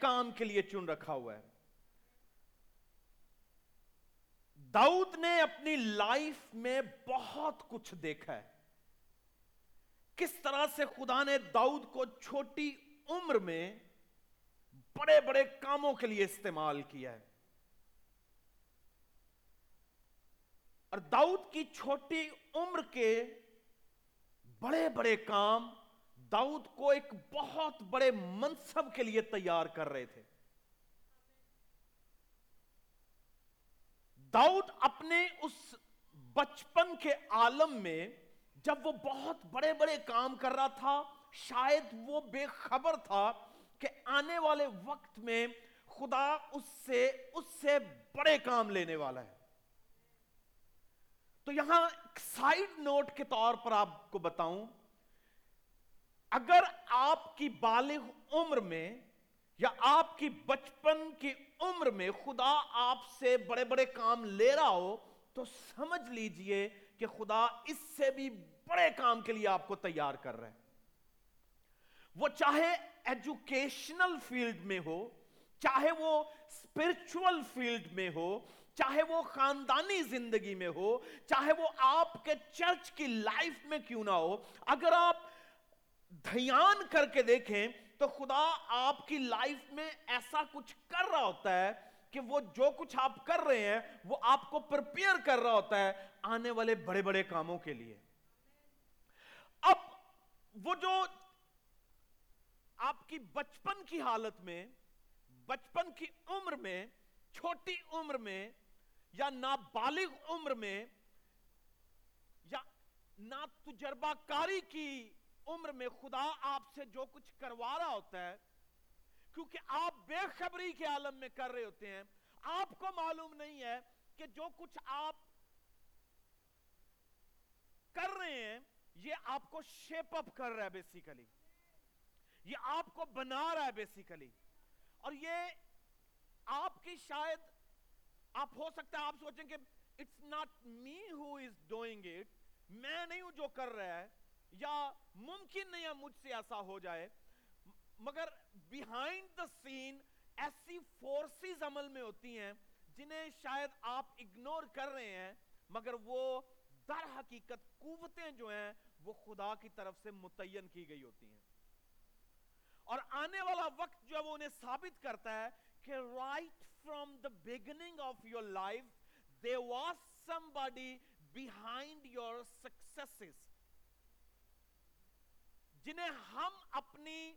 کام کے لیے چن رکھا ہوا ہے۔ داؤد نے اپنی لائف میں بہت کچھ دیکھا ہے۔ کس طرح سے خدا نے داؤد کو چھوٹی عمر میں بڑے بڑے کاموں کے لیے استعمال کیا ہے۔ اور داؤد کی چھوٹی عمر کے بڑے بڑے کام داؤد کو ایک بہت بڑے منصب کے لیے تیار کر رہے تھے۔ داؤد اپنے اس بچپن کے عالم میں جب وہ بہت بڑے بڑے کام کر رہا تھا، شاید وہ بے خبر تھا کہ آنے والے وقت میں خدا اس سے اس سے بڑے کام لینے والا ہے۔ تو یہاں سائیڈ نوٹ کے طور پر آپ کو بتاؤں۔ اگر آپ کی بالغ عمر میں یا آپ کی بچپن کی عمر میں خدا آپ سے بڑے بڑے کام لے رہا ہو، تو سمجھ لیجیے کہ خدا اس سے بھی بڑے کام کے لیے آپ کو تیار کر رہے ہیں وہ چاہے ایجوکیشنل فیلڈ میں ہو، چاہے وہ اسپرچل فیلڈ میں ہو، چاہے وہ خاندانی زندگی میں ہو، چاہے وہ آپ کے چرچ کی لائف میں کیوں نہ ہو، اگر آپ دھیان کر کے دیکھیں تو خدا آپ کی لائف میں ایسا کچھ کر رہا ہوتا ہے کہ وہ جو کچھ آپ کر رہے ہیں وہ آپ کو پرپیئر کر رہا ہوتا ہے آنے والے بڑے بڑے کاموں کے لیے۔ اب وہ جو آپ کی بچپن کی حالت میں، بچپن کی عمر میں، چھوٹی عمر میں یا نابالغ عمر میں یا نا تجربہ کاری کی عمر میں خدا آپ سے جو کچھ کروا رہا ہوتا ہے، کیونکہ آپ بے خبری کے عالم میں کر رہے ہوتے ہیں۔ آپ کو معلوم نہیں ہے کہ جو کچھ آپ کر رہے ہیں، یہ آپ کو شیپ اپ کر رہا ہے بیسیکلی یہ آپ کو بنا رہا ہے بیسیکلی اور یہ آپ کی شاید، آپ ہو سکتا ہے، آپ سوچیں کہ it's not me who is doing it میں نہیں ہوں جو کر رہا ہے۔ یا ممکن نہیں ہے مجھ سے ایسا ہو جائے مگر بیہائنڈ دا سین ایسی فورسز عمل میں ہوتی ہیں جنہیں شاید آپ اگنور کر رہے ہیں، مگر وہ در حقیقت قوتیں جو ہیں، وہ خدا کی طرف سے متعین کی گئی ہوتی ہیں۔ اور آنے والا وقت جو ہے وہ انہیں ثابت کرتا ہے کہ right from the beginning of your life there was somebody behind your successes جنہیں ہم اپنی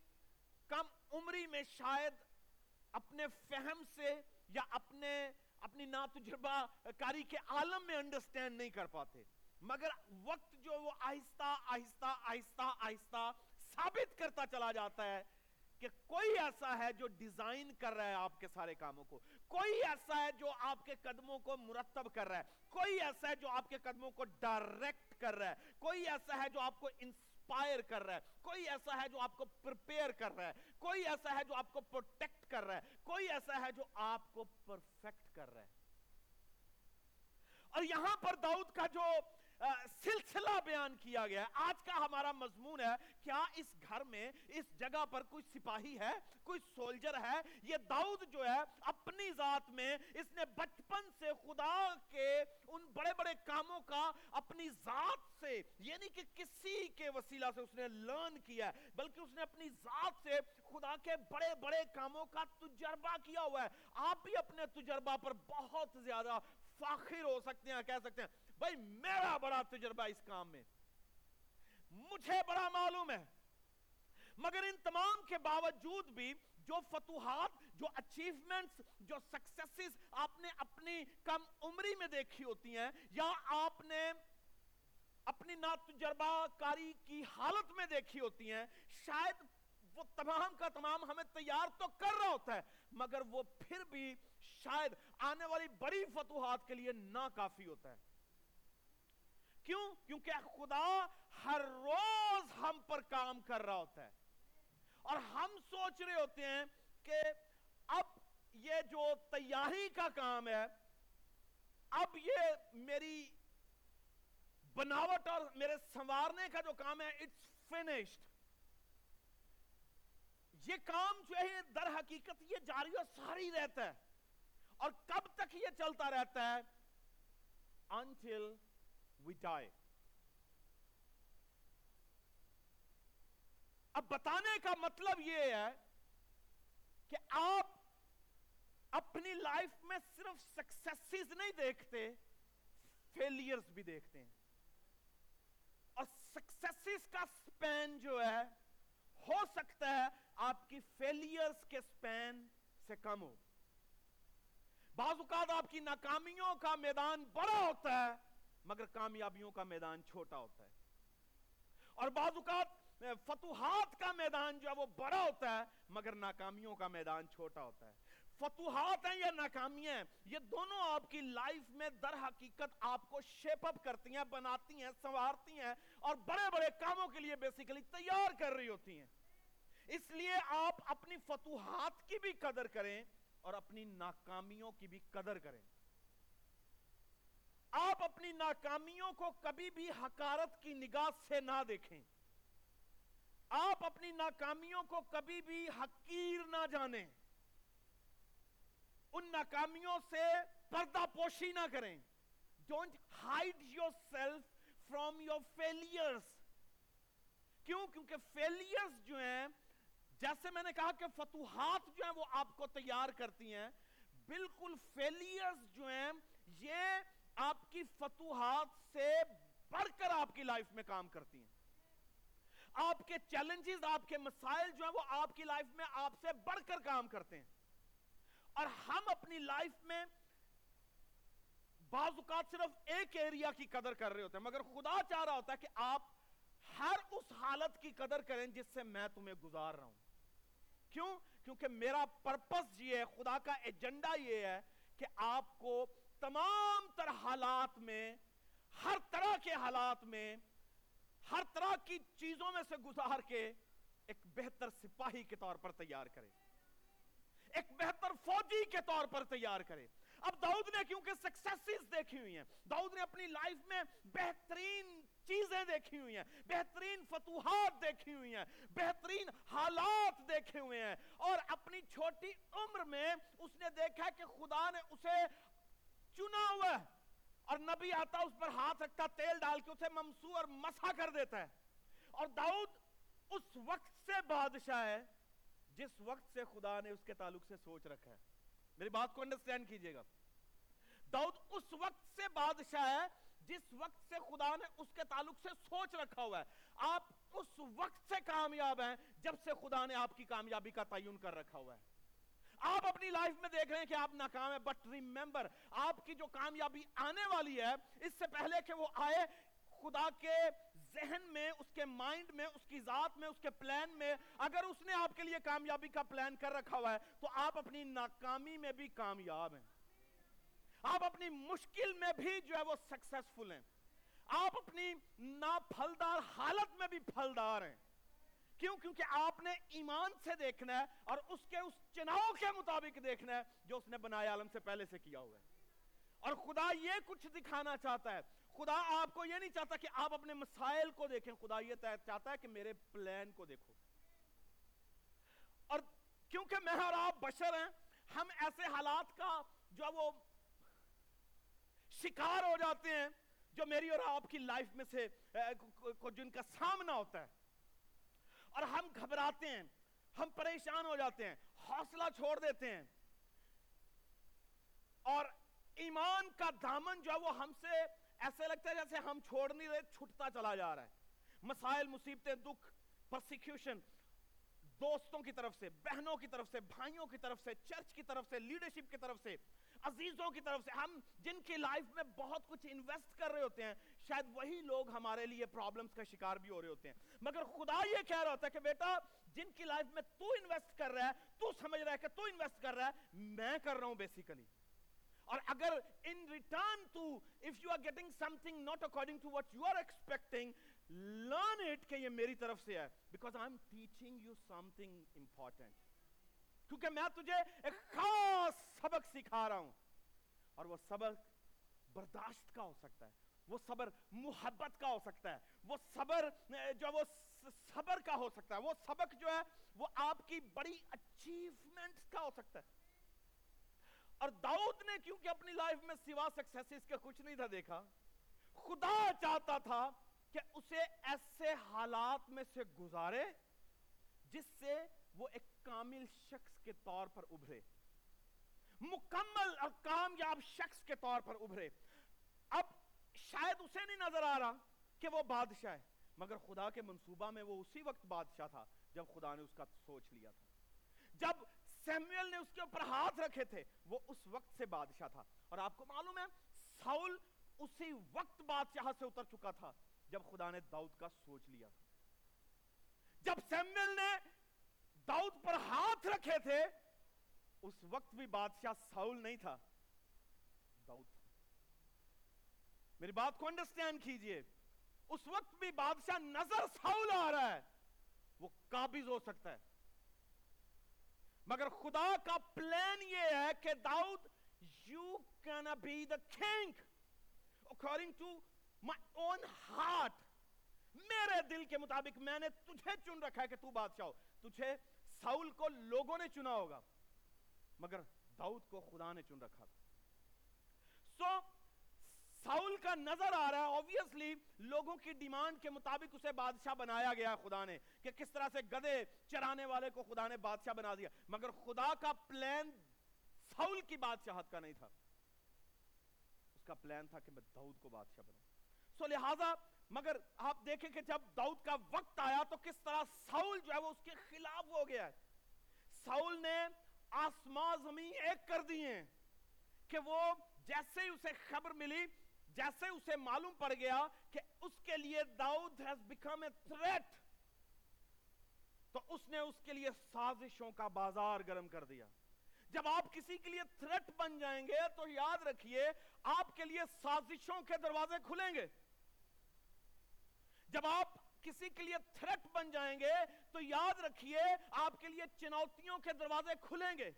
کم عمری میں شاید اپنے فہم سے یا اپنے اپنی ناتجربہ کاری کے عالم میں انڈرسٹینڈ نہیں کر پاتے۔ مگر وقت جو وہ آہستہ آہستہ آہستہ آہستہ ثابت کرتا چلا جاتا ہے کہ کوئی ایسا ہے جو ڈیزائن کر رہا ہے آپ کے سارے کاموں کو۔ کوئی ایسا ہے جو آپ کے قدموں کو مرتب کر رہا ہے۔ کوئی ایسا ہے جو آپ کے قدموں کو ڈائریکٹ کر رہا ہے۔ کوئی ایسا ہے جو آپ کو انسپائر کر رہا ہے۔ کوئی ایسا ہے جو آپ کو پرپیئر کر رہا ہے۔ کوئی ایسا ہے جو آپ کو پروٹیکٹ کر رہا ہے۔ کوئی ایسا ہے جو آپ کو پرفیکٹ کر رہا ہے۔ اور یہاں پر داؤد کا جو سلسلہ بیان کیا گیا ہے۔ آج کا ہمارا مضمون ہے، کیا اس گھر میں، اس جگہ پر کوئی سپاہی ہے؟ کوئی سولجر ہے؟ یہ داؤد جو ہے، اپنی ذات میں اس نے بچپن سے خدا کے ان بڑے بڑے کاموں کا اپنی ذات سے یعنی کہ کسی کے وسیلہ سے اس نے لرن کیا ہے، بلکہ اس نے اپنی ذات سے خدا کے بڑے بڑے کاموں کا تجربہ کیا ہوا ہے۔ آپ بھی اپنے تجربہ پر بہت زیادہ فاخر ہو سکتے ہیں، کہہ سکتے ہیں بھائی میرا بڑا تجربہ اس کام میں۔ مجھے بڑا معلوم ہے۔ مگر ان تمام کے باوجود بھی جو فتوحات، جو اچیومنٹس جو سکسیسز آپ نے اپنی کم عمری میں دیکھی ہوتی ہیں، یا آپ نے اپنی ناتجربہ کاری کی حالت میں دیکھی ہوتی ہیں، شاید وہ تمام کا تمام ہمیں تیار تو کر رہا ہوتا ہے، مگر وہ پھر بھی شاید آنے والی بڑی فتوحات کے لیے ناکافی ہوتا ہے۔ کیوں؟ کیونکہ خدا ہر روز ہم پر کام کر رہا ہوتا ہے۔ اور ہم سوچ رہے ہوتے ہیں کہ اب یہ جو تیاری کا کام ہے، اب یہ میری بناوٹ اور میرے سنوارنے کا جو کام ہے اٹس فنشڈ یہ کام جو ہے، در حقیقت سیناریو ساری رہتا ہے۔ اور کب تک یہ چلتا رہتا ہے؟ until we die. اب بتانے کا مطلب یہ ہے کہ آپ اپنی لائف میں صرف سکسیسز نہیں دیکھتے فیلئرز بھی دیکھتے ہیں۔ اور سکسیسز کا سپین جو ہے، ہو سکتا ہے آپ کی فیلئرز کے سپین سے کم ہو۔ بعض اوقات آپ کی ناکامیوں کا میدان بڑا ہوتا ہے۔ مگر کامیابیوں کا میدان چھوٹا ہوتا ہے۔ اور بعض اوقات فتوحات کا میدان جو ہے وہ بڑا ہوتا ہے، مگر ناکامیوں کا میدان چھوٹا ہوتا ہے۔ فتوحات ہیں یا ناکامیاں ہیں، یہ دونوں آپ کی لائف میں در حقیقت آپ کو شیپ اپ کرتی ہیں، بناتی ہیں، سنوارتی ہیں اور بڑے بڑے کاموں کے لیے بیسیکلی تیار کر رہی ہوتی ہیں۔ اس لیے آپ اپنی فتوحات کی بھی قدر کریں اور اپنی ناکامیوں کی بھی قدر کریں۔ آپ اپنی ناکامیوں کو کبھی بھی حکارت کی نگاہ سے نہ دیکھیں۔ آپ اپنی ناکامیوں کو کبھی بھی حقیر نہ جانیں۔ ان ناکامیوں سے پردہ پوشی نہ کریں۔ Don't hide yourself from your failures کیوں؟ کیونکہ فیلئرس جو ہیں، جیسے میں نے کہا کہ فتوحات جو ہیں وہ آپ کو تیار کرتی ہیں، بالکل فیلئرز جو ہیں، یہ آپ کی فتوحات سے بڑھ کر آپ کی لائف میں کام کرتی ہیں۔ آپ کے چیلنجز آپ کے مسائل جو ہیں وہ آپ کی لائف میں آپ سے بڑھ کر کام کرتے ہیں۔ اور ہم اپنی لائف میں بعض اوقات صرف ایک ایریا کی قدر کر رہے ہوتے ہیں، مگر خدا چاہ رہا ہوتا ہے کہ آپ ہر اس حالت کی قدر کریں جس سے میں تمہیں گزار رہا ہوں۔ کیوں؟ کیونکہ میرا پرپس یہ ہے، خدا کا ایجنڈا یہ ہے کہ آپ کو تمام تر حالات میں، ہر طرح کے حالات میں، ہر طرح کی چیزوں میں سے گزار کے ایک بہتر سپاہی کے طور پر تیار کرے۔ ایک بہتر فوجی کے طور پر تیار کرے۔ اب داؤد نے کیونکہ سکسیسز دیکھی ہوئی ہیں، داؤد نے اپنی لائف میں بہترین چیزیں دیکھی ہوئی ہیں، بہترین فتوحات دیکھی ہوئی ہیں، بہترین حالات دیکھے ہوئے ہیں اور اپنی چھوٹی عمر میں اس نے دیکھا کہ خدا نے اسے چنا ہوا ہے اور نبی آتا اس پر ہاتھ رکھتا، تیل ڈال کے اسے ممسو اور مسا کر دیتا ہے۔ اور داؤد اس وقت سے بادشاہ ہے جس وقت سے خدا نے اس کے تعلق سے سوچ رکھا ہے۔ میری بات کو انڈرسٹینڈ کیجیے گا۔ داؤد اس وقت سے بادشاہ ہے جس وقت سے خدا نے اس کے تعلق سے سوچ رکھا ہوا ہے۔ آپ اس وقت سے کامیاب ہیں جب سے خدا نے آپ کی کامیابی کا تعین کر رکھا ہوا ہے۔ آپ اپنی لائف میں دیکھ رہے ہیں کہ آپ ناکام ہیں بٹ ریمبر آپ کی جو کامیابی آنے والی ہے، اس سے پہلے کہ وہ آئے، خدا کے ذہن میں، اس کے مائنڈ میں، اس کی ذات میں، اس کے پلان میں، اگر اس نے آپ کے لیے کامیابی کا پلان کر رکھا ہوا ہے، تو آپ اپنی ناکامی میں بھی کامیاب ہیں. آپ اپنی مشکل میں بھی جو ہے وہ سکسیسفل ہیں. آپ اپنی ناپھلدار حالت میں بھی پھلدار ہیں. کیوں؟ کیونکہ آپ نے ایمان سے دیکھنا ہے اور اس کے اس چناؤ کے مطابق دیکھنا ہے جو اس نے بنائے عالم سے پہلے سے کیا ہوا ہے۔ اور خدا یہ کچھ دکھانا چاہتا ہے۔ خدا آپ کو یہ نہیں چاہتا کہ آپ اپنے مسائل کو دیکھیں۔ خدا یہ چاہتا ہے کہ میرے پلان کو دیکھو۔ اور کیونکہ میں اور آپ بشر ہیں، ہم ایسے حالات کا جو وہ شکار ہو جاتے ہیں جو میری اور آپ کی لائف میں سے جن کا سامنا ہوتا ہے۔ اور ہم گھبراتے ہیں، ہم پریشان ہو جاتے ہیں، حوصلہ چھوڑ دیتے ہیں۔ اور ایمان کا دامن جو ہے وہ ہم سے ایسے لگتا ہے جیسے ہم چھوڑ نہیں رہے، چھٹتا چلا جا رہا ہے۔ مسائل، مصیبتیں، دکھ پرسیکیوشن دوستوں کی طرف سے، بہنوں کی طرف سے، بھائیوں کی طرف سے، چرچ کی طرف سے لیڈرشپ کی طرف سے، عزیزوں کی طرف سے۔ ہم جن کی لائف میں بہت کچھ انویسٹ کر رہے ہوتے ہیں شاید وہی لوگ ہمارے لیے پرابلمز کا شکار بھی ہو رہے ہوتے ہیں۔ مگر خدا یہ کہہ رہا ہوتا ہے کہ بیٹا، جن کی لائف میں تو انویسٹ کر رہا ہے، تو سمجھ رہا ہے کہ تو انویسٹ کر رہا ہے، میں کر رہا ہوں بیسیکلی اور اگر in return to if you are getting something not according to what you are expecting learn it کہ یہ میری طرف سے ہے۔ Because I am teaching you something important کیونکہ میں تجھے ایک خاص سبق سکھا رہا ہوں۔ اور وہ سبق برداشت کا ہو سکتا ہے۔ وہ صبر محبت کا ہو سکتا ہے، وہ صبر، جو وہ صبر کا ہو سکتا ہے، وہ سبق جو ہے، وہ آپ کی بڑی اچیومنٹ کا ہو سکتا ہے۔ اور داؤد نے کیونکہ اپنی لائف میں سوا سکسیس کا کچھ نہیں تھا دیکھا، خدا چاہتا تھا کہ اسے ایسے حالات میں سے گزارے جس سے وہ ایک کامل شخص کے طور پر ابھرے۔ مکمل اور کامیاب شخص کے طور پر ابھرے۔ شاید اسے نہیں نظر آ رہا کہ وہ بادشاہ ہے، مگر خدا کے منصوبہ میں وہ اسی وقت بادشاہ تھا جب خدا نے اس کا سوچ لیا تھا۔ جب سیمیل نے اس کے اوپر ہاتھ رکھے تھے، وہ اس وقت سے بادشاہ تھا۔ اور آپ کو معلوم ہے، ساؤل اسی وقت بادشاہ سے اتر چکا تھا جب خدا نے داؤد کا سوچ لیا تھا۔ جب سیمیل نے داؤد پر ہاتھ رکھے تھے، اس وقت بھی بادشاہ ساؤل نہیں تھا داؤد تھا میری بات کو انڈرسٹینڈ کیجیے۔ اس وقت بھی بادشاہ نظر ساؤل آ رہا ہے۔ وہ قابض ہو سکتا ہے۔ مگر خدا کا پلان یہ ہے کہ Dawood you can be the king according to my own heart میرے دل کے مطابق میں نے تجھے چن رکھا ہے کہ تو بادشاہ ہو۔ تجھے ساؤل کو لوگوں نے چنا ہوگا۔ مگر داؤد کو خدا نے چن رکھا۔ تھا سو so, ساؤل کا نظر آ رہا ہے اوبیسلی لوگوں کی ڈیمانڈ کے مطابق اسے بادشاہ بنایا گیا خدا نے، کہ کس طرح سے گدے چرانے والے کو خدا نے بادشاہ بنا دیا۔ مگر خدا کا پلان ساؤل کی بادشاہت کا نہیں تھا۔ اس کا پلان تھا کہ میں داؤد کو بادشاہ بناؤں۔ سو لہٰذا، مگر آپ دیکھیں کہ جب داؤد کا وقت آیا تو کس طرح ساؤل جو ہے وہ اس کے خلاف ہو گیا ہے۔ ساؤل نے آسمان زمین ایک کر دیے کہ وہ جیسے ہی اسے خبر ملی جیسے اسے معلوم پڑ گیا کہ اس کے لیے داؤد has become a threat تو اس نے اس کے لیے سازشوں کا بازار گرم کر دیا۔ جب آپ کسی کے لیے تھریٹ بن جائیں گے تو یاد رکھیے، آپ کے لیے سازشوں کے دروازے کھلیں گے۔ جب آپ کسی کے لیے تھریٹ بن جائیں گے تو یاد رکھیے، آپ کے لیے چنوتیوں کے دروازے کھلیں گے۔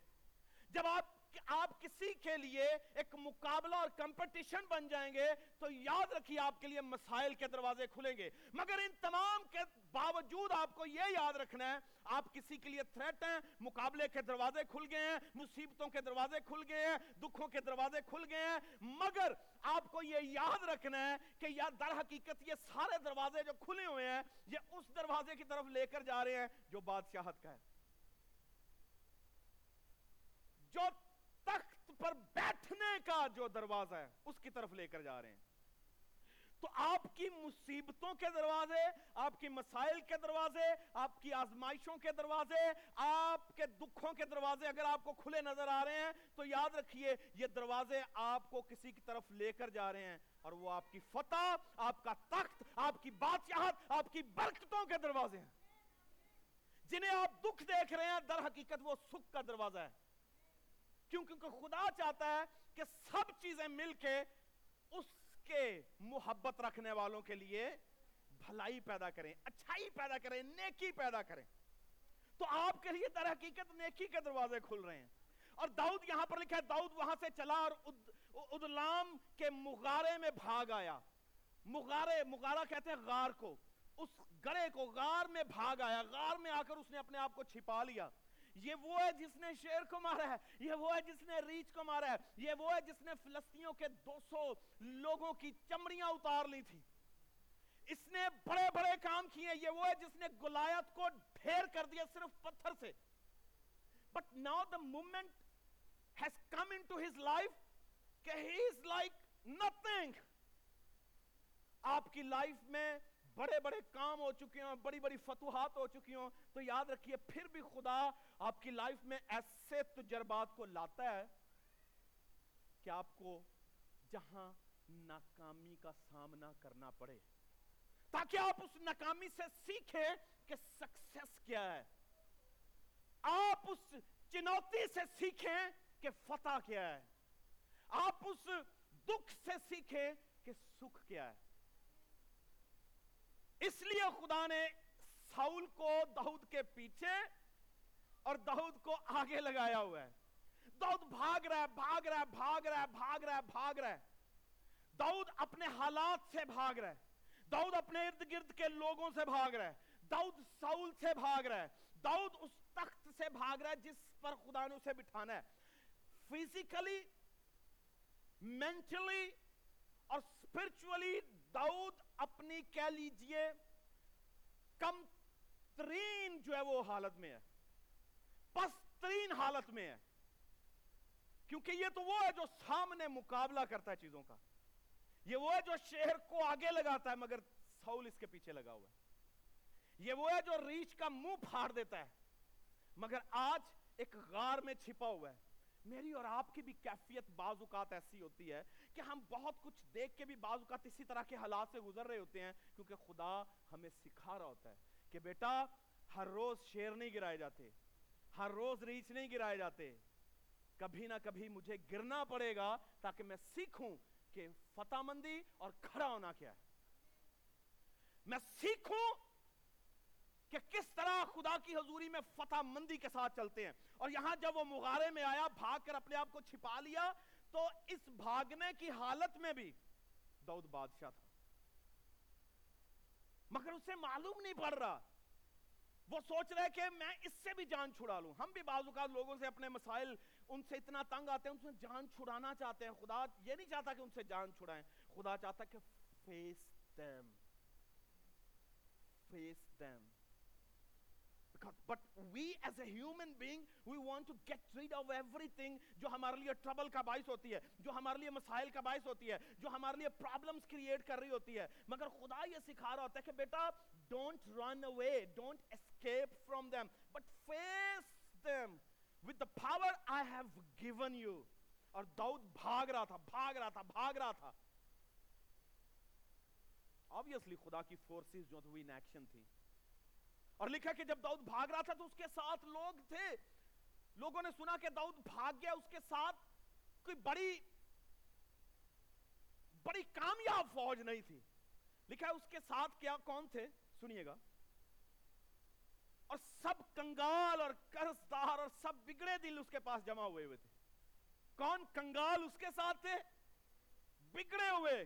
جب آپ آپ کسی کے لیے ایک مقابلہ اور کمپٹیشن بن جائیں گے، تو یاد رکھیے آپ کے لیے مسائل کے دروازے کھلیں گے۔ مگر ان تمام کے باوجود آپ کو یہ یاد رکھنا ہے، آپ کسی کے لیے تھریٹ ہیں، مقابلے کے دروازے کھل گئے ہیں، مصیبتوں کے دروازے کھل گئے ہیں، دکھوں کے دروازے کھل گئے ہیں، مگر آپ کو یہ یاد رکھنا ہے کہ یا در حقیقت یہ سارے دروازے جو کھلے ہوئے ہیں، یہ اس دروازے کی طرف لے کر جا رہے ہیں جو بادشاہت کا ہے۔ جو تخت پر بیٹھنے کا جو دروازہ ہے، اس کی طرف لے کر جا رہے ہیں۔ تو آپ کی مصیبتوں کے دروازے، آپ کی مسائل کے دروازے، آپ کی آزمائشوں کے دروازے، آپ کے دکھوں کے دروازے اگر آپ کو کھلے نظر آ رہے ہیں، تو یاد رکھیے، یہ دروازے آپ کو کسی کی طرف لے کر جا رہے ہیں۔ اور وہ آپ کی فتح، آپ کا تخت، آپ کی بادشاہت، آپ کی برکتوں کے دروازے ہیں۔ جنہیں آپ دکھ دیکھ رہے ہیں، در حقیقت وہ سکھ کا دروازہ ہے۔ کیونکہ خدا چاہتا ہے کہ سب چیزیں مل کے اس کے محبت رکھنے والوں کے لیے بھلائی پیدا کریں، اچھائی پیدا کریں، نیکی پیدا کریں۔ تو آپ کے لیے در حقیقت نیکی کے دروازے کھل رہے ہیں۔ اور داؤد یہاں پر لکھا ہے، داؤد وہاں سے چلا اور ادلام کے مغارے میں بھاگ آیا۔ مغارے، مغارہ کہتے ہیں غار کو۔ اس گڑے کو غار میں بھاگ آیا، غار میں آ کر اس نے اپنے آپ کو چھپا لیا۔ یہ وہ ہے جس نے شیر کو مارا ہے، یہ وہ ہے جس نے ریچ کو مارا ہے، یہ وہ ہے جس نے فلسطینوں کے دو سو لوگوں کی چمڑیاں اتار لی تھی۔ اس نے بڑے بڑے کام کیے، یہ وہ ہے جس نے گلایت کو ڈھیر کر دیا صرف پتھر سے۔ But now the moment has come into his life کہ he is like nothing آپ کی لائف میں بڑے بڑے کام ہو چکے ہوں، بڑی بڑی فتوحات ہو چکی ہوں۔ تو یاد رکھیے، پھر بھی خدا آپ کی لائف میں ایسے تجربات کو لاتا ہے کہ آپ کو جہاں ناکامی کا سامنا کرنا پڑے۔ تاکہ آپ اس ناکامی سے سیکھیں کہ سکسیس کیا ہے۔ آپ اس چنوتی سے سیکھیں کہ فتح کیا ہے۔ آپ اس دکھ سے سیکھیں کہ سکھ کیا ہے۔ اس لیے خدا نے ساؤل کو دہود کے پیچھے اور دہود کو آگے لگایا ہوا ہے۔ دہود بھاگ رہا ہے، بھاگ رہا ہے، بھاگ رہا ہے، بھاگ رہا ہے، بھاگ رہا ہے۔ دہود اپنے حالات سے بھاگ رہا ہے۔ دہود اپنے ارد گرد کے لوگوں سے بھاگ رہا ہے۔ دہود ساؤل سے بھاگ رہا ہے۔ داؤد اس تخت سے بھاگ رہا ہے جس پر خدا نے اسے بٹھانا ہے۔ فزیکلی مینٹلی اور اسپرچولی داؤد اپنی کہہ لیجیے، کم ترین جو ہے وہ حالت میں ہے۔ پس ترین حالت میں ہے۔ کیونکہ یہ تو وہ ہے جو سامنے مقابلہ کرتا ہے چیزوں کا۔ یہ وہ ہے جو شہر کو آگے لگاتا ہے مگر سول اس کے پیچھے لگا ہوا ہے۔ یہ وہ ہے جو ریچھ کا منہ پھاڑ دیتا ہے۔ مگر آج ایک غار میں چھپا ہوا ہے۔ میری اور آپ کی بھی کیفیت بعض اوقات ایسی ہوتی ہے کہ ہم بہت کچھ دیکھ کے بھی بعض اوقات اسی طرح کے حالات سے گزر رہے ہوتے ہیں، کیونکہ خدا ہمیں سکھا رہا ہوتا ہے کہ بیٹا، ہر روز شیر نہیں گرائے جاتے، ہر روز ریچھ نہیں گرائے جاتے، کبھی نہ کبھی مجھے گرنا پڑے گا تاکہ میں سیکھوں کہ فتح مندی اور کھڑا ہونا کیا ہے۔ میں سیکھوں کہ کس طرح خدا کی حضوری میں فتح مندی کے ساتھ چلتے ہیں۔ اور یہاں جب وہ مغارے میں آیا، بھاگ کر اپنے آپ کو چھپا لیا تو اس بھاگنے کی حالت میں بھی دعود بادشاہ تھا۔ مگر اسے معلوم نہیں پڑ رہا۔ وہ سوچ رہے کہ میں اس سے بھی جان چھڑا لوں۔ ہم بھی بعض اوقات لوگوں سے اپنے مسائل، ان سے اتنا تنگ آتے ہیں، ان سے جان چھڑانا چاہتے ہیں۔ خدا یہ نہیں چاہتا کہ ان سے جان چھڑائیں۔ خدا چاہتا کہ face them face them God. But we as a human being, we want to get rid of everything جو ہمارے لیے ٹربل کا باعث ہوتی ہے جو ہمارے لیے مسائل کا باعث ہوتی ہے جو ہمارے لیے پرابلمز کریٹ کر رہی ہوتی ہے۔ مگر خدا یہ سکھا رہا ہوتا ہے کہ بیٹا don't run away don't escape from them but face them with the power I have given you اور داؤد بھاگ رہا تھا بھاگ رہا تھا بھاگ رہا تھا۔ Obviously خدا کی فورسز جو تو وہ ان ایکشن تھیں۔ اور لکھا کہ جب داؤد بھاگ رہا تھا تو اس کے ساتھ لوگ تھے۔ لوگوں نے سنا کہ داؤد بھاگ گیا، اس کے ساتھ کوئی بڑی بڑی کامیاب فوج نہیں تھی۔ لکھا ہے اس کے ساتھ کیا کون تھے؟ سنیے گا۔ اور سب کنگال اور قرض اور سب بگڑے دل اس کے پاس جمع ہوئے ہوئے تھے۔ کون کنگال اس کے ساتھ تھے؟ بگڑے ہوئے۔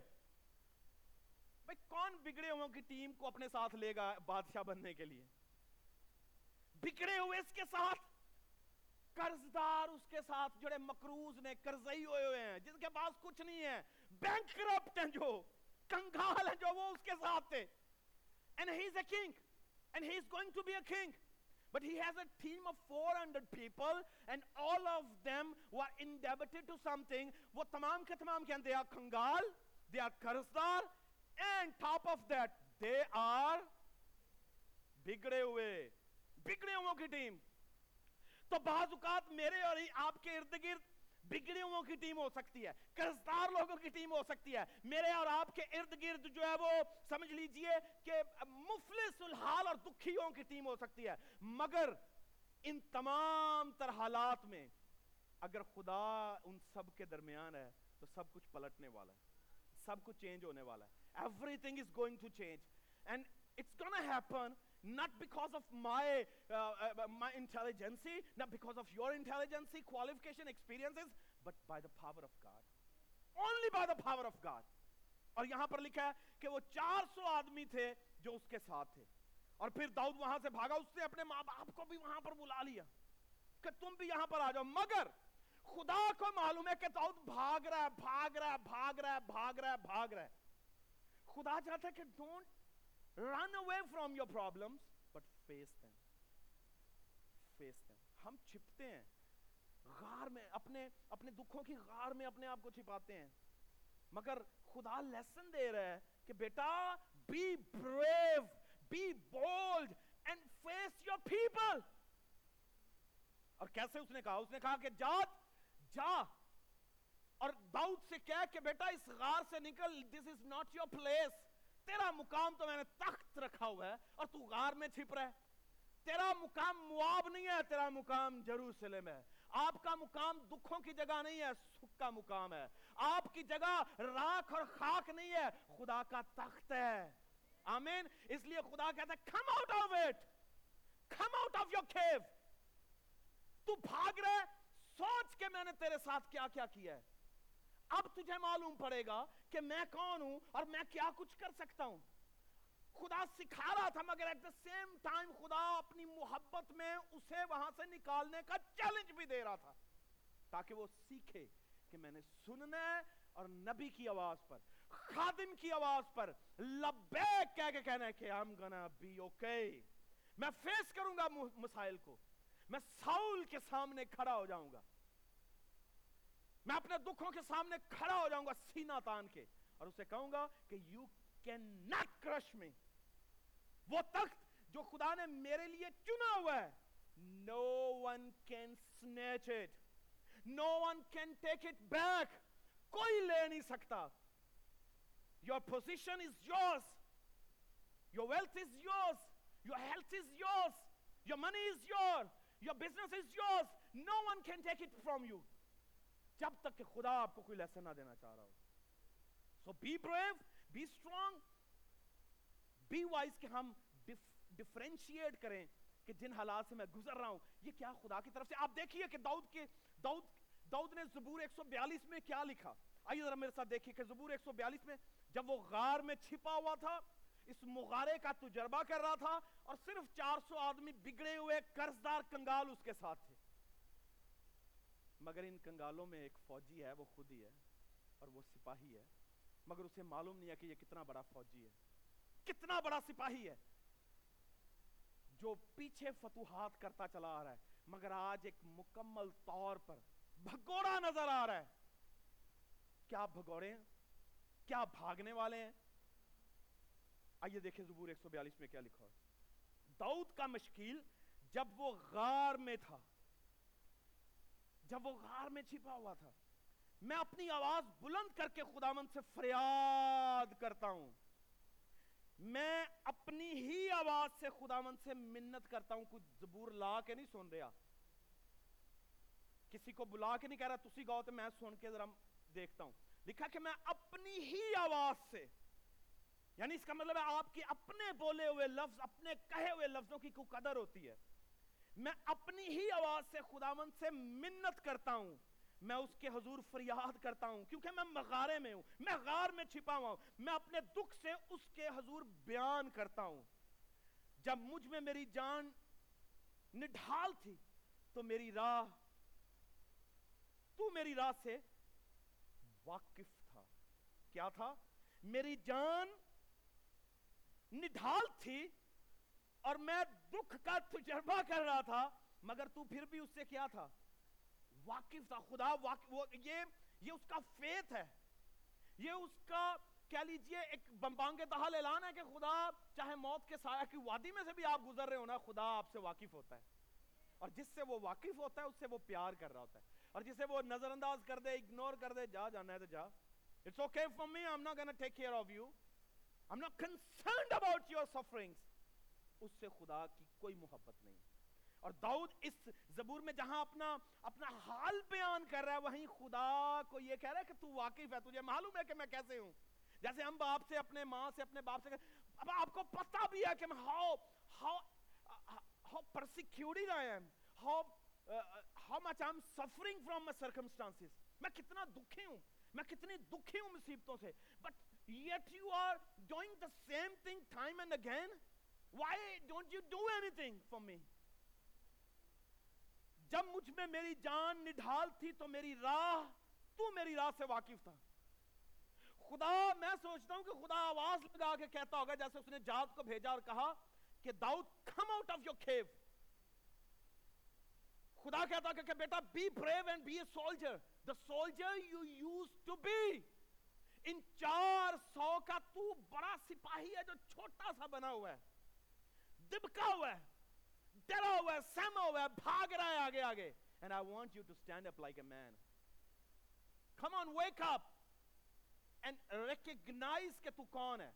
بھئی کون بگڑے ہوئے کی ٹیم کو اپنے ساتھ لے گا بادشاہ بننے کے لیے؟ بکڑے ہوئے اس کے ساتھ۔ قرضدار اس کے ساتھ جڑے مقروض نے قرضئی ہوئے ہوئے ہیں، جن کے پاس کچھ نہیں ہے۔ بینک کرپٹ ہیں جو کنگال ہیں جو، وہ اس کے ساتھ تھے۔ And he is a king and he is going to be a king. But he has a team of 400 people and all of them were indebted to something. وہ تمام کے تمام کے ہیں؟ They are کنگال they are قرضدار، and top of that they are بگڑے ہوئے۔ بگڑے ہوں کی team. تو بعض اوقات میرے اور آپ کے ارد گرد بگڑے ہوں کی ٹیم ہو سکتی ہے۔ قرضدار لوگوں کی ٹیم ہو سکتی ہے۔ میرے اور آپ کے ارد گرد جو ہے وہ سمجھ لیجیے کہ مفلس الحال اور دکھیوں کی ٹیم ہو سکتی ہے۔ مگر ان تمام تر حالات میں اگر خدا ان سب کے درمیان ہے تو سب کچھ پلٹنے والا ہے۔ سب کچھ چینج ہونے والا ہے۔ Everything is going to change and it's gonna happen not because of my, uh, uh, uh my intelligence, not because of your intelligence, qualification, experiences, but by the power of God. Only by the power of God. اور یہاں پر لکھا ہے کہ وہ چار سو آدمی تھے جو اس کے ساتھ تھے اور پھر داؤد وہاں سے بھاگا اس نے اپنے ماں باپ کو بھی وہاں پر بلا لیا کہ تم بھی یہاں پر آ جاؤ مگر خدا کو معلوم ہے کہ داؤد بھاگ رہا ہے بھاگ رہا ہے بھاگ رہا ہے بھاگ رہا ہے بھاگ رہا ہے خدا چاہتا ہے کہ don't run away from your problems but face them face them ہم چھپتے ہیں غار میں اپنے اپنے دکھوں کی غار میں اپنے آپ کو چھپاتے ہیں مگر خدا لیسن دے رہا ہے کہ بیٹا be brave be bold and face your people اور کیسے اس نے کہا اس نے کہا کہ جات جا اور داؤد سے کہہ کہ بیٹا اس غار سے نکل this is not your place تیرا مقام تو میں نے تخت رکھا ہوا ہے اور تو غار میں چھپ رہا ہے۔ تیرا مقام مواب نہیں ہے، تیرا مقام جروسلم ہے۔ آپ کا مقام دکھوں کی جگہ نہیں ہے، سکھ کا مقام ہے۔ آپ کی جگہ راک اور خاک نہیں ہے، خدا کا تخت ہے۔ آمین۔ اس لیے خدا کہتا ہے come out of it come out of your cave تو بھاگ رہے، سوچ کے میں نے تیرے ساتھ کیا کیا کیا ہے۔ اب تجھے معلوم پڑے گا کہ میں کون ہوں اور میں کیا کچھ کر سکتا ہوں۔ خدا سکھا رہا تھا، مگر ایٹ دا سیم ٹائم خدا اپنی محبت میں اسے وہاں سے نکالنے کا چیلنج بھی دے رہا تھا، تاکہ وہ سیکھے کہ میں نے سننا ہے اور نبی کی آواز پر، خادم کی آواز پر لبیک کہہ کے کہنا ہے کہ I'm gonna be okay میں فیس کروں گا مسائل کو، میں ساؤل کے سامنے کھڑا ہو جاؤں گا۔ میں اپنے دکھوں کے سامنے کھڑا ہو جاؤں گا سینہ تان کے اور اسے کہوں گا کہ یو کین ناٹ کرش میں وہ تخت جو خدا نے میرے لیے چنا ہوا ہے no one can snatch it no one can take it back کوئی لے نہیں سکتا your position is yours your wealth is yours your health is yours your money is your your business is yours no one can take it from you جب تک کہ خدا آپ کو کوئی لیسن نہ دینا چاہ رہا ہو. So be brave be strong be wise کہ ہم ڈفرینشیٹ کریں کہ جن حالات سے میں گزر رہا ہوں. یہ کیا خدا کی طرف سے؟ آپ دیکھیے کہ داؤد کے داؤد داؤد نے زبور 142 میں کیا لکھا؟ آئیے ذرا میرے ساتھ دیکھیے کہ زبور 142 میں جب وہ غار میں چھپا ہوا تھا، اس مغارے کا تجربہ کر رہا تھا اور صرف چار سو آدمی بگڑے ہوئے، قرضدار کنگال اس کے ساتھ تھے. مگر ان کنگالوں میں ایک فوجی ہے، وہ خود ہی ہے اور وہ سپاہی ہے۔ مگر اسے معلوم نہیں ہے کہ یہ کتنا بڑا فوجی ہے۔ کتنا بڑا سپاہی ہے۔ جو پیچھے فتوحات کرتا چلا آ رہا ہے، مگر آج ایک مکمل طور پر بھگوڑا نظر آ رہا ہے۔ کیا آپ بھگوڑے ہیں؟ کیا آپ بھاگنے والے ہیں؟ آئیے دیکھیں زبور 142 میں کیا لکھا ہے۔ داؤد کا مشکیل جب وہ غار میں تھا۔ جب وہ غار میں چھپا ہوا تھا، میں اپنی آواز بلند کر کے خداوند سے فریاد کرتا ہوں۔ میں اپنی ہی آواز سے خداوند سے منت کرتا ہوں کچھ زبور لا کے نہیں سن رہا۔ کسی کو بلا کے نہیں کہہ رہا، تسی گاؤ تو میں سن کے ذرا دیکھتا ہوں۔ لکھا کہ میں اپنی ہی آواز سے یعنی اس کا مطلب ہے آپ کی اپنے بولے ہوئے لفظ، اپنے کہے ہوئے لفظوں کی کوئی قدر ہوتی ہے۔ میں اپنی ہی آواز سے خداوند سے منت کرتا ہوں۔ میں اس کے حضور فریاد کرتا ہوں کیونکہ میں مغارے میں ہوں، میں غار میں چھپا ہوا ہوں۔ میں اپنے دکھ سے اس کے حضور بیان کرتا ہوں۔ جب مجھ میں میری جان نڈھال تھی تو میری راہ، تو میری راہ سے واقف تھا۔ کیا تھا؟ میری جان نڈھال تھی اور میں دکھ کا تجربہ کر رہا تھا مگر تو پھر بھی اس سے کیا تھا؟ واقف تھا خدا واقف وہ یہ یہ اس کا فیت ہے۔ یہ اس کا کہہ لیجیے ایک بمبانگ دہل اعلان ہے کہ خدا چاہے موت کے سایہ کی وادی میں سے بھی آپ گزر رہے ہو نا خدا آپ سے واقف ہوتا ہے۔ اور جس سے وہ واقف ہوتا ہے اس سے وہ پیار کر رہا ہوتا ہے۔ اور جسے وہ نظر انداز کر دے اگنور کر دے جا جانا ہے تو جا۔ It's okay for me, I'm not gonna take care of you. I'm not concerned about your sufferings. اس سے خدا کی کوئی محبت نہیں۔ اور داؤد اس زبور میں جہاں اپنا اپنا حال بیان کر رہا ہے وہیں خدا کو یہ کہہ رہا ہے کہ تو واقف ہے تجھے معلوم ہے کہ میں کیسے ہوں۔ جیسے ہم باپ سے اپنے ماں سے اپنے باپ سے اب آپ کو پتہ بھی ہے کہ میں how how how persecuted I am how uh, how much I'm suffering from my circumstances میں کتنا دکھی ہوں میں کتنی دکھی ہوں مصیبتوں سے۔ But yet you are doing the same thing time and again why don't you do anything for me? جب مجھ میں میری جان نڈھال تھی تو میری راہ، تو میری راہ سے واقف تھا۔ خدا، میں سوچتا ہوں کہ خدا آواز لگا کے کہتا ہوگا، جیسے اس نے جاد کو بھیجا اور کہا کہ Dawood come out of your کھیو خدا کہتا کہ کہ بیٹا be brave and be a soldier the soldier you used to be ان چار سو کا تو بڑا سپاہی ہے جو چھوٹا سا بنا ہوا ہے۔ دبکا ہوا ہے ڈرا ہوا ہے سہما ہوا ہے بھاگ رہا ہے آگے آگے and I want you to stand up like a man. Come on wake up and recognize کہ تو کون ہے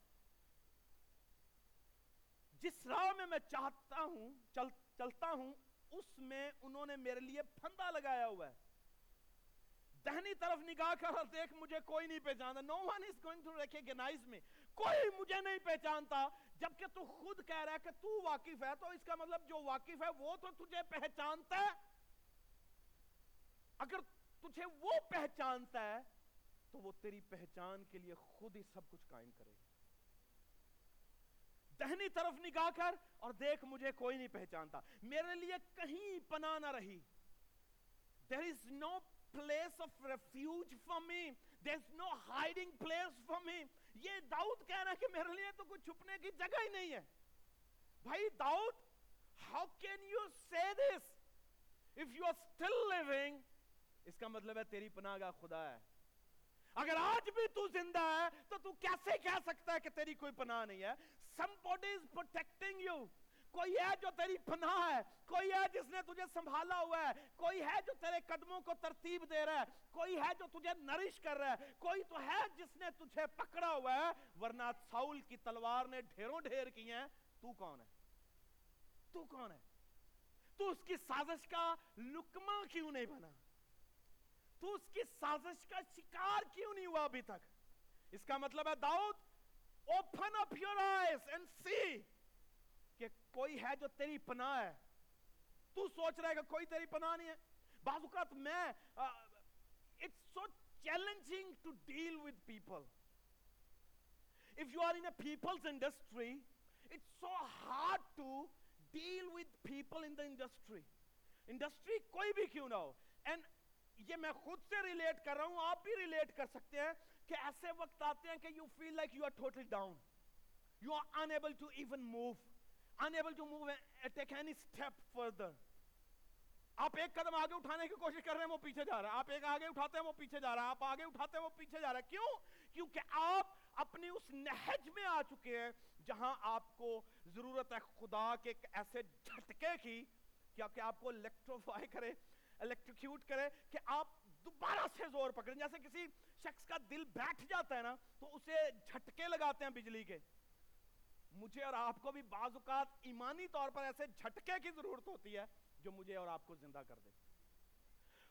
جس راہ میں میں چاہتا ہوں چل, چلتا ہوں اس میں انہوں نے میرے لیے پھندا لگایا ہوا ہے دہنی طرف نگاہ کر دیکھ مجھے کوئی نہیں پہچانتا no one is going to recognize me کوئی مجھے نہیں پہچانتا۔ جبکہ تو خود کہہ رہا ہے کہ تو واقف ہے، تو اس کا مطلب جو واقف ہے وہ تو تجھے پہچانتا ہے۔ اگر تجھے وہ پہچانتا ہے، تو وہ تیری پہچان کے لیے خود ہی سب کچھ قائم کرے گا۔ دہنی طرف نگاہ کر اور دیکھ مجھے کوئی نہیں پہچانتا۔ میرے لیے کہیں پناہ نہ رہی۔ There is no place of refuge for me. There is no hiding place for me. یہ داؤد کہہ رہا ہے کہ میرے لیے تو کچھ چھپنے کی جگہ ہی نہیں ہے۔ بھائی Dawood how can you say this if you are still living اس کا مطلب ہے تیری پناہ گاہ خدا ہے۔ اگر آج بھی تو زندہ ہے تو تو کیسے کہہ سکتا ہے کہ تیری کوئی پناہ نہیں ہے؟ Somebody is protecting you کوئی ہے جو تیری پناہ ہے، کوئی ہے جس نے تجھے سنبھالا ہوا ہے، کوئی ہے جو تیرے قدموں کو ترتیب دے رہا ہے، کوئی ہے جو تجھے نرش کر رہا ہے، کوئی تو ہے جس نے تجھے پکڑا ہوا ہے، ورنہ ساؤل کی تلوار نے ڈھیروں ڈھیر کی ہیں، تو کون ہے؟ تو کون ہے؟ تو اس کی سازش کا لکمہ کیوں نہیں بنا؟ تو اس کی سازش کا شکار کیوں نہیں ہوا ابھی تک؟ اس کا مطلب ہے، داؤد، open up your eyes and see کہ کوئی ہے جو تیری پنا سوچ رہا ہے کوئی تیری پنا نہیں ہے۔ کوئی بھی کیوں نہ ہو۔ اینڈ یہ میں خود سے ریلیٹ کر رہا ہوں، آپ بھی ریلیٹ کر سکتے ہیں کہ ایسے وقت آتے ہیں کہ you feel like you are totally down you are unable to even move unable to move and take any step further. آپ ایک قدم آگے اٹھانے کی کوشش کر رہے ہیں، وہ پیچھے جا رہا ہے۔ آپ ایک آگے اٹھاتے ہیں، وہ پیچھے جا رہا ہے۔ آپ آگے اٹھاتے ہیں، وہ پیچھے جا رہا ہے۔ کیوں؟ کیونکہ آپ اپنی اس نہج میں آ چکے ہیں جہاں آپ کو ضرورت ہے خدا کے ایک ایسے جھٹکے کی کیا کہ آپ کو الیکٹروفائی کرے الیکٹریکیوٹ کرے کہ آپ دوبارہ سے زور پکڑیں۔ جیسے کسی شخص کا دل بیٹھ جاتا ہے نا، تو اسے جھٹکے لگاتے ہیں بجلی کے۔ مجھے اور آپ کو بھی بعض اوقات ایمانی طور پر ایسے جھٹکے کی ضرورت ہوتی ہے جو مجھے اور آپ کو زندہ کر دے۔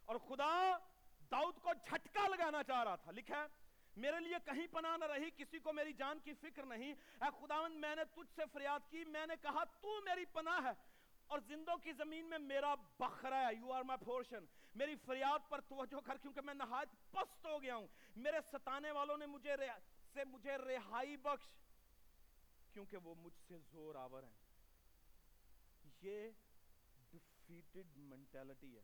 اور خدا داؤد کو جھٹکا لگانا چاہ رہا تھا۔ لکھا ہے، میرے لیے کہیں پناہ نہ رہی، کسی کو میری جان کی فکر نہیں۔ اے خداوند، میں نے تجھ سے فریاد کی، میں نے کہا، تو میری پناہ ہے۔ اور زندوں کی زمین میں میرا بخرا ہے یو آر مائی پورشن میری فریاد پر توجہ کر، کیونکہ میں نہایت پست ہو گیا ہوں۔ میرے ستانے والوں نے مجھے سے مجھے رہائی بخش۔ کیونکہ وہ مجھ سے زور آور ہیں۔ یہ ڈیفیٹڈ مینٹیلٹی ہے۔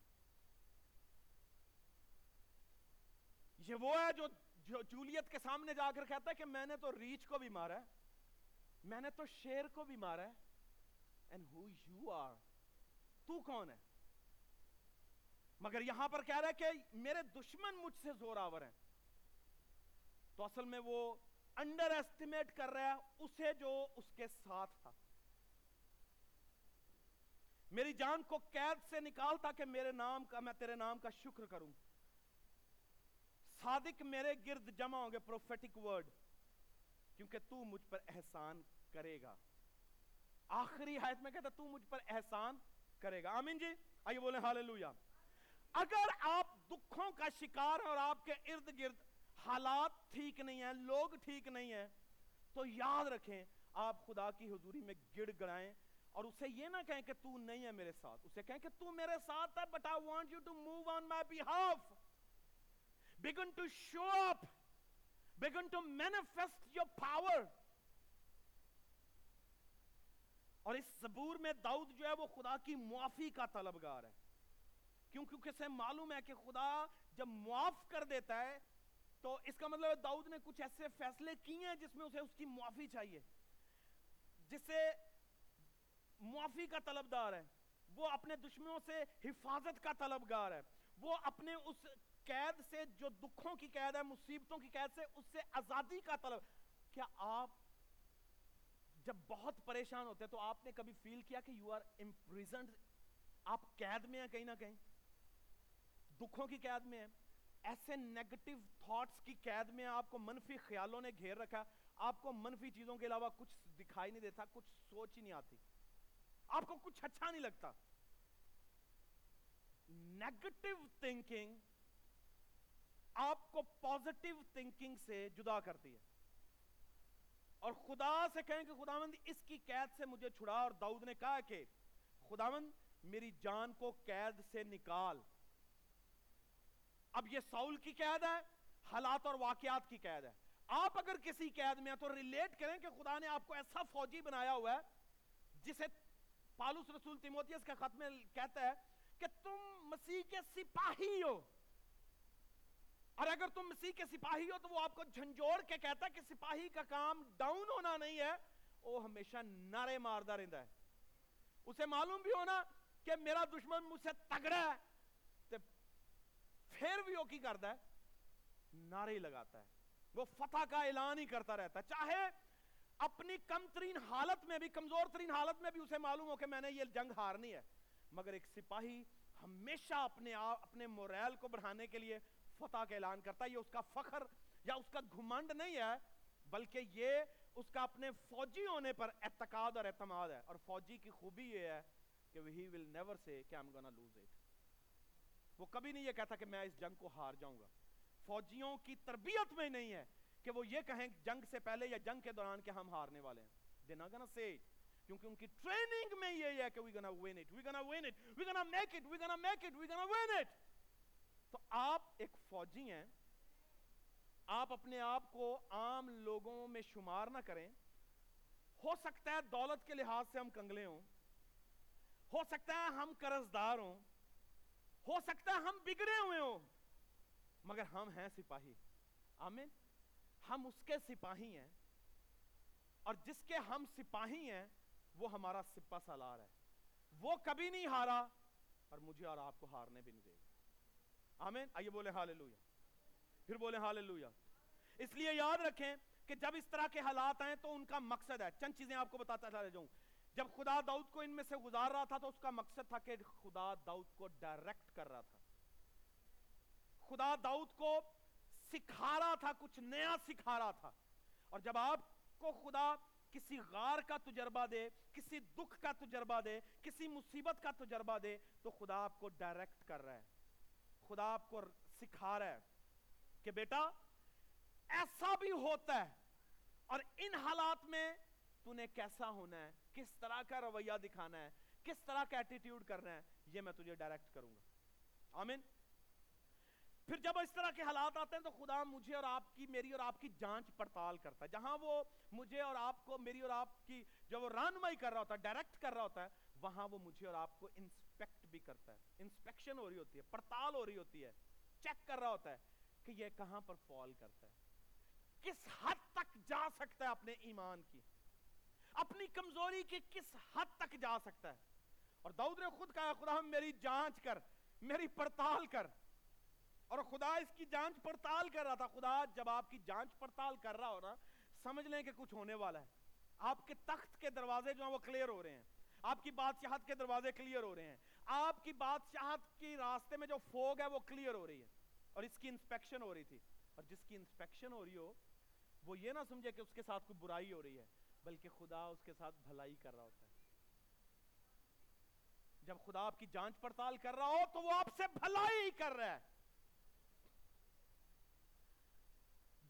یہ وہ ہے جو جو جولیت کے سامنے جا کر کہتا ہے کہ میں نے تو ریچ کو بھی مارا ہے۔ میں نے تو شیر کو بھی مارا ہے۔ And who you are. تو کون ہے؟ مگر یہاں پر کہہ رہا ہے کہ میرے دشمن مجھ سے زور آور ہیں۔ تو اصل میں وہ انڈر ایسٹیمیٹ کر رہا ہے، اسے جو اس کے ساتھ تھا۔ میری جان کو قید سے نکالتا کہ میرے نام کا، میں تیرے نام کا شکر کروں۔ صادق میرے گرد جمع ہوں گے پروفیٹک ورڈ کیونکہ تو مجھ پر احسان کرے گا۔ آخری حیث میں کہتا تو مجھ پر احسان کرے گا۔ آمین جی؟ آئیے بولیں حاللویہ اگر آپ دکھوں کا شکار ہیں اور آپ کے ارد گرد حالات ٹھیک نہیں ہیں لوگ ٹھیک نہیں ہیں تو یاد رکھیں آپ خدا کی حضوری میں گڑ گڑائیں اور اسے یہ نہ کہیں کہ تو نہیں ہے میرے ساتھ اسے کہیں کہ تو میرے ساتھ ہے but I want you to move on my behalf begin to show up begin to manifest your power اور اس زبور میں داؤد جو ہے وہ خدا کی معافی کا طلبگار ہے کیوں کیونکہ اسے معلوم ہے کہ خدا جب معاف کر دیتا ہے تو اس کا مطلب ہے داؤد نے کچھ ایسے فیصلے کیے ہیں جس میں اسے اس کی معافی چاہیے۔ جسے معافی کا طلبدار ہے، وہ اپنے دشمنوں سے حفاظت کا طلبگار ہے۔ وہ اپنے اس قید سے جو دکھوں کی قید ہے، مصیبتوں کی قید سے اس سے آزادی کا طلب۔ کیا آپ جب بہت پریشان ہوتے ہیں تو آپ نے کبھی فیل کیا کہ یو آر امپریزنڈ آپ قید میں ہیں کہیں نہ کہیں۔ دکھوں کی قید میں ہیں۔ ایسے نیگٹیو تھاٹس کی قید میں آپ کو منفی خیالوں نے گھیر رکھا، آپ کو منفی چیزوں کے علاوہ کچھ دکھائی نہیں دیتا، کچھ سوچ ہی نہیں آتی۔ آپ کو کچھ اچھا نہیں لگتا۔ نیگٹیو تھنکنگ آپ کو پازیٹیو تھنکنگ سے جدا کرتی ہے۔ اور خدا سے کہیں کہ خداوند، اس کی قید سے مجھے چھڑا۔ اور داؤد نے کہا کہ خداوند، میری جان کو قید سے نکال۔ اب یہ ساؤل کی قید ہے، حالات اور واقعات کی قید ہے۔ آپ اگر کسی قید میں ہیں تو ریلیٹ کریں کہ خدا نے آپ کو ایسا فوجی بنایا ہوا ہے، جسے پالوس رسول تیموتیس کا خط میں کہتا ہے کہ تم مسیح کے سپاہی ہو۔ اور اگر تم مسیح کے سپاہی ہو تو وہ آپ کو جھنجوڑ کے کہتا ہے کہ سپاہی کا کام ڈاؤن ہونا نہیں ہے۔ وہ ہمیشہ نعرے ماردہ رہتا ہے۔ اسے معلوم بھی ہونا کہ میرا دشمن مجھ سے تگڑا ہے۔ پھر بھی وہ کی کرتا ہے؟ نعرے ہی لگاتا ہے۔ وہ فتح کا اعلان ہی کرتا رہتا ہے۔ چاہے اپنی کم ترین حالت میں بھی کمزور ترین حالت میں بھی اسے معلوم ہو کہ میں نے یہ جنگ ہارنی ہے، مگر ایک سپاہی ہمیشہ اپنے اپنے موریل کو بڑھانے کے لیے فتح کا اعلان کرتا ہے۔ یہ اس کا فخر یا اس کا گھمنڈ نہیں ہے، بلکہ یہ اس کا اپنے فوجی ہونے پر اعتقاد اور اعتماد ہے۔ اور فوجی کی خوبی یہ ہے کہ he will never say کہ I'm gonna lose it وہ کبھی نہیں یہ کہتا کہ میں اس جنگ کو ہار جاؤں گا۔ فوجیوں کی تربیت میں نہیں ہے کہ وہ یہ کہیں جنگ سے پہلے یا جنگ کے دوران کہ ہم ہارنے والے ہیں۔ They're not gonna say it کیونکہ ان کی ٹریننگ میں یہ ہے کہ we're gonna win it we're gonna win it we're gonna make it we're gonna make it we're gonna win it تو آپ ایک فوجی ہیں، آپ اپنے آپ کو عام لوگوں میں شمار نہ کریں۔ ہو سکتا ہے دولت کے لحاظ سے ہم کنگلے ہوں، ہو سکتا ہے ہم قرضدار ہوں ہو سکتا ہے ہم بگڑے ہوئے ہوں۔ مگر ہم ہیں سپاہی۔ آمین۔ ہم اس کے سپاہی ہیں۔ اور جس کے ہم سپاہی ہیں، وہ ہمارا سپہ سالار ہے۔ وہ کبھی نہیں ہارا اور مجھے اور آپ کو ہارنے بھی نہیں دے گا۔ آمین۔ آئیے بولے ہاللویہ پھر بولے ہاللویہ اس لیے یاد رکھیں کہ جب اس طرح کے حالات آئیں تو ان کا مقصد ہے۔ چند چیزیں آپ کو بتاتا چلا جاؤں۔ جب خدا داؤد کو ان میں سے گزار رہا تھا تو اس کا مقصد تھا کہ خدا داؤد کو ڈائریکٹ کر رہا تھا۔ خدا داؤد کو سکھا رہا تھا، کچھ نیا سکھا رہا تھا۔ اور جب آپ کو خدا کسی غار کا تجربہ دے، کسی دکھ کا تجربہ دے، کسی مصیبت کا تجربہ دے، تو خدا آپ کو ڈائریکٹ کر رہا ہے۔ خدا آپ کو سکھا رہا ہے کہ بیٹا، ایسا بھی ہوتا ہے۔ اور ان حالات میں تو نے کیسا ہونا ہے؟ کس طرح کا رویہ دکھانا ہے؟ کس طرح کا ایٹیٹیوڈ کرنا ہے؟ یہ میں تجھے ڈائریکٹ کروں گا۔ آمین۔ پھر جب اس طرح کے حالات آتے ہیں تو خدا مجھے اور آپ کی، میری اور آپ کی جانچ پڑتال کرتا ہے۔ جہاں وہ مجھے اور آپ کو، میری اور آپ کی جب وہ رانمائی کر رہا ہوتا ہے ڈائریکٹ کر رہا ہوتا ہے، وہاں وہ مجھے اور آپ کو انسپیکٹ بھی کرتا ہے۔ انسپیکشن ہو رہی ہوتی ہے، پڑتال ہو رہی ہوتی ہے چیک کر رہا ہوتا ہے کہ یہ کہاں پر فال کرتا ہے۔ کس حد تک جا سکتا ہے اپنے ایمان کی؟ اپنی کمزوری کی کس حد تک جا سکتا ہے؟ اور داؤد نے خود کہا، خدا ہم میری جانچ کر۔ میری پڑتال کر۔ اور خدا اس کی جانچ پڑتال کر رہا تھا۔ خدا جب آپ کی جانچ پڑتال کر رہا ہو نا، سمجھ لیں کہ کچھ ہونے والا ہے۔ آپ کے تخت کے دروازے جو ہیں وہ کلیئر ہو رہے ہیں۔ آپ کی بادشاہت کے دروازے کلیئر ہو رہے ہیں۔ آپ کی بادشاہت کی راستے میں جو فوگ ہے وہ کلیئر ہو رہی ہے۔ اور اس کی انسپیکشن ہو رہی تھی۔ اور جس کی انسپیکشن ہو رہی ہو، وہ یہ نہ سمجھے کہ اس کے ساتھ کوئی برائی ہو رہی ہے، بلکہ خدا اس کے ساتھ بھلائی کر رہا ہوتا ہے۔ جب خدا آپ کی جانچ پڑتال کر رہا ہو تو وہ آپ سے بھلائی کر رہا ہے۔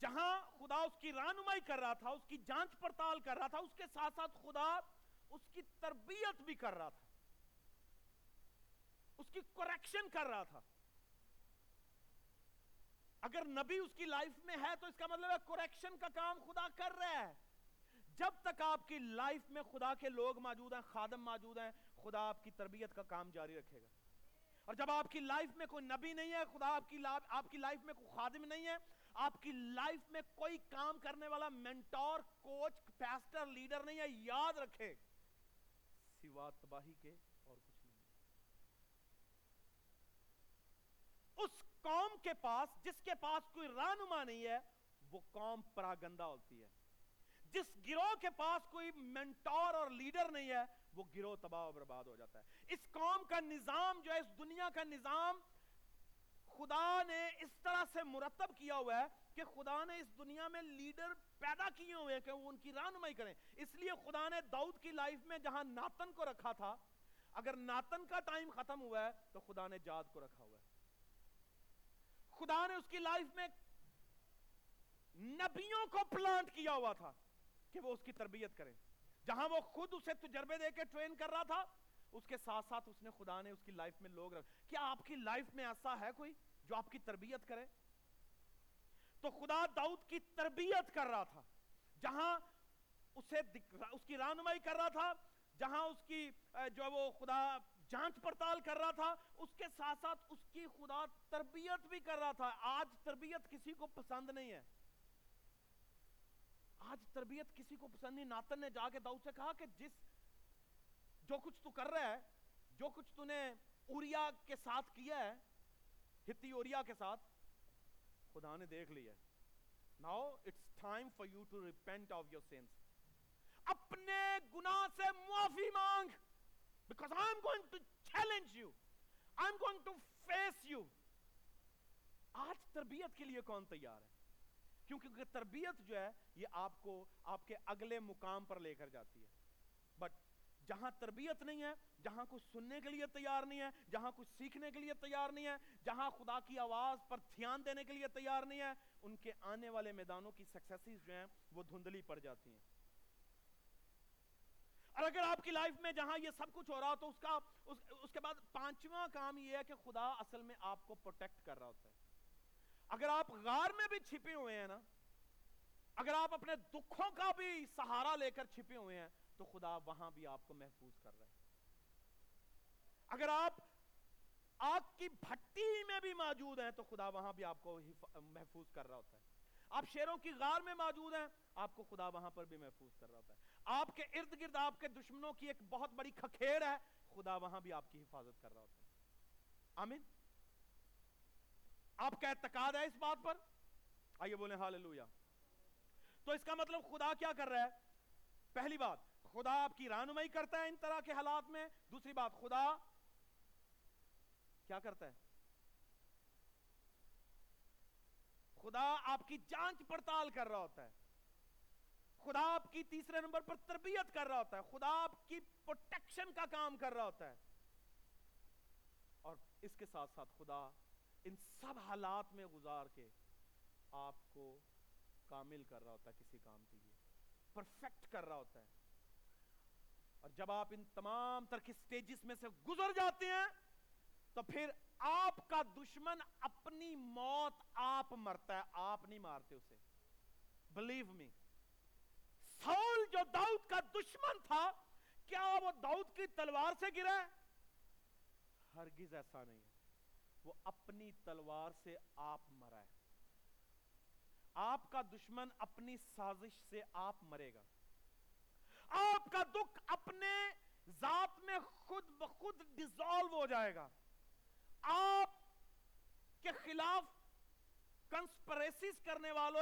جہاں خدا اس کی رانمائی کر رہا تھا، اس کی جانچ پڑتال کر رہا تھا، اس کے ساتھ ساتھ خدا اس کی تربیت بھی کر رہا تھا۔ اس کی کریکشن کر رہا تھا۔ اگر نبی اس کی لائف میں ہے تو اس کا مطلب ہے کریکشن کا کام خدا کر رہا ہے۔ جب تک آپ کی لائف میں خدا کے لوگ موجود ہیں، خادم موجود ہیں، خدا آپ کی تربیت کا کام جاری رکھے گا۔ اور جب آپ کی لائف میں کوئی نبی نہیں ہے، خدا آپ کی آپ کی لائف میں کوئی خادم نہیں ہے، آپ کی لائف میں کوئی کام کرنے والا مینٹور کوچ پیسٹر لیڈر نہیں ہے، یاد رکھے، سوا تباہی کے اور کچھ نہیں۔ اس قوم کے پاس، جس کے پاس کوئی رہنما نہیں ہے، وہ قوم پراگندہ ہوتی ہے۔ جس گروہ کے پاس کوئی منٹور اور لیڈر نہیں ہے، وہ گروہ تباہ و برباد ہو جاتا ہے۔ اس قوم کا نظام جو ہے، اس دنیا کا نظام خدا نے اس طرح سے مرتب کیا ہوا ہے کہ خدا نے اس دنیا میں لیڈر پیدا کیے ہوئے ہیں کہ وہ ان کی رہنمائی کریں۔ اس لیے خدا نے داؤد کی لائف میں جہاں ناتن کو رکھا تھا، اگر ناتن کا ٹائم ختم ہوا ہے تو خدا نے جاد کو رکھا ہوا ہے۔ خدا نے اس کی لائف میں نبیوں کو پلانٹ کیا ہوا تھا۔ کہ وہ اس کی تربیت کریں جہاں وہ خود اسے تجربے دے کے ٹرین کر رہا تھا، اس کے ساتھ ساتھ اس نے خدا نے اس کی لائف میں لوگ رکھ۔ کیا آپ کی لائف میں ایسا ہے کوئی جو آپ کی تربیت کرے؟ تو خدا داؤد کی تربیت کر رہا تھا، جہاں اسے اس کی رہنمائی کر رہا تھا، جہاں اس کی جو وہ خدا جانچ پڑتال کر رہا تھا، اس کے ساتھ ساتھ اس کی خدا تربیت بھی کر رہا تھا۔ آج تربیت کسی کو پسند نہیں ہے۔ آج تربیت کسی کو پسند نہیں، ناتن نے جا کے داؤد سے کہا کہ جس جو کچھ تو کر رہا ہے، جو کچھ تو نے اوریا کے ساتھ کیا ہے، ہتی اوریا کے ساتھ، خدا نے دیکھ لیا now it's time for you to repent of your sins اپنے گناہ سے معافی مانگ۔ Because I am going to challenge you I am going to face you آج تربیت کے لیے کون تیار ہے؟ کیونکہ تربیت جو ہے یہ آپ کو آپ کے اگلے مقام پر لے کر جاتی ہے۔ بٹ جہاں تربیت نہیں ہے جہاں کچھ سننے کے لیے تیار نہیں ہے جہاں کچھ سیکھنے کے لیے تیار نہیں ہے جہاں خدا کی آواز پر دھیان دینے کے لیے تیار نہیں ہے ان کے آنے والے میدانوں کی سکسیسز جو ہیں وہ دھندلی پڑ جاتی ہیں۔ اور اگر آپ کی لائف میں جہاں یہ سب کچھ ہو رہا تو اس کا اس, اس کے بعد پانچواں کام یہ ہے کہ خدا اصل میں آپ کو پروٹیکٹ کر رہا ہوتا ہے۔ اگر آپ غار میں بھی چھپے ہوئے ہیں نا، اگر آپ اپنے دکھوں کا بھی سہارا لے کر چھپے ہوئے ہیں، تو خدا وہاں بھی آپ کو محفوظ کر رہا ہے۔ اگر آپ آگ کی بھٹی میں بھی موجود ہیں، تو خدا وہاں بھی آپ کو محفوظ کر رہا ہوتا ہے۔ آپ شیروں کی غار میں موجود ہیں، آپ کو خدا وہاں پر بھی محفوظ کر رہا ہوتا ہے۔ آپ کے ارد گرد، آپ کے دشمنوں کی ایک بہت بڑی کھکھیڑ ہے، خدا وہاں بھی آپ کی حفاظت کر رہا ہوتا ہے۔ آمین۔ آپ کا اعتقاد ہے اس بات پر؟ آئیے بولیں ہاللویا تو اس کا مطلب خدا کیا کر رہا ہے؟ پہلی بات، خدا آپ کی رہنمائی کرتا ہے ان طرح کے حالات میں۔ دوسری بات، خدا کیا کرتا ہے؟ خدا آپ کی جانچ پڑتال کر رہا ہوتا ہے۔ خدا آپ کی تیسرے نمبر پر تربیت کر رہا ہوتا ہے۔ خدا آپ کی پروٹیکشن کا کام کر رہا ہوتا ہے۔ اور اس کے ساتھ ساتھ خدا ان سب حالات میں گزار کے آپ کو کامل کر رہا ہوتا ہے کسی کام کے لیے پرفیکٹ کر رہا ہوتا ہے۔ اور جب آپ ان تمام تر کی سٹیجز میں سے گزر جاتے ہیں، تو پھر آپ کا دشمن اپنی موت آپ مرتا ہے، آپ نہیں مارتے اسے۔ بلیو می سول جو داؤد کا دشمن تھا، کیا وہ داؤد کی تلوار سے گرا ہے؟ ہرگز ایسا نہیں۔ ہے وہ اپنی تلوار سے آپ مرا ہے۔ آپ کا دشمن اپنی سازش سے آپ مرے گا۔ آپ کا دکھ اپنے ذات میں خود بخود ڈیزالو ہو جائے گا۔ آپ کے خلاف کنسپریسیز کرنے والوں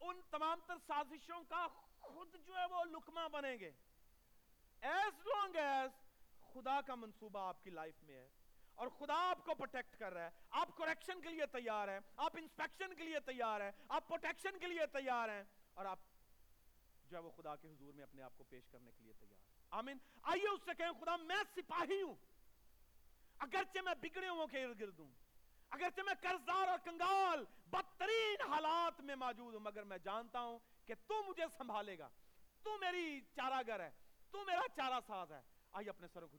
ان تمام تر سازشوں کا خود جو ہے وہ لکمہ بنیں گے۔ ایز لانگ ایز خدا کا منصوبہ آپ کی لائف میں ہے۔ اور خدا آپ کو پروٹیکٹ کر رہا ہے۔ آپ کریکشن کے لیے تیار ہیں۔ آپ انسپیکشن کے لیے تیار ہیں۔ آپ پروٹیکشن کے لیے تیار ہیں۔ اور آپ جو ہے وہ خدا کے حضور میں اپنے آپ کو پیش کرنے کے لیے تیار ہیں۔ آمین۔ آئیے اس سے کہیں، خدا میں سپاہی ہوں۔ اگرچہ میں بگڑے ہوں کے ارد گرد ہوں۔ اگرچہ میں قرضدار اور کنگال، بدترین حالات میں موجود ہوں، مگر میں جانتا ہوں کہ تو مجھے سنبھالے گا۔ تو میری چارہ گر ہے۔ تو میرا چارہ ساز ہے۔ آئیے اپنے سروں کو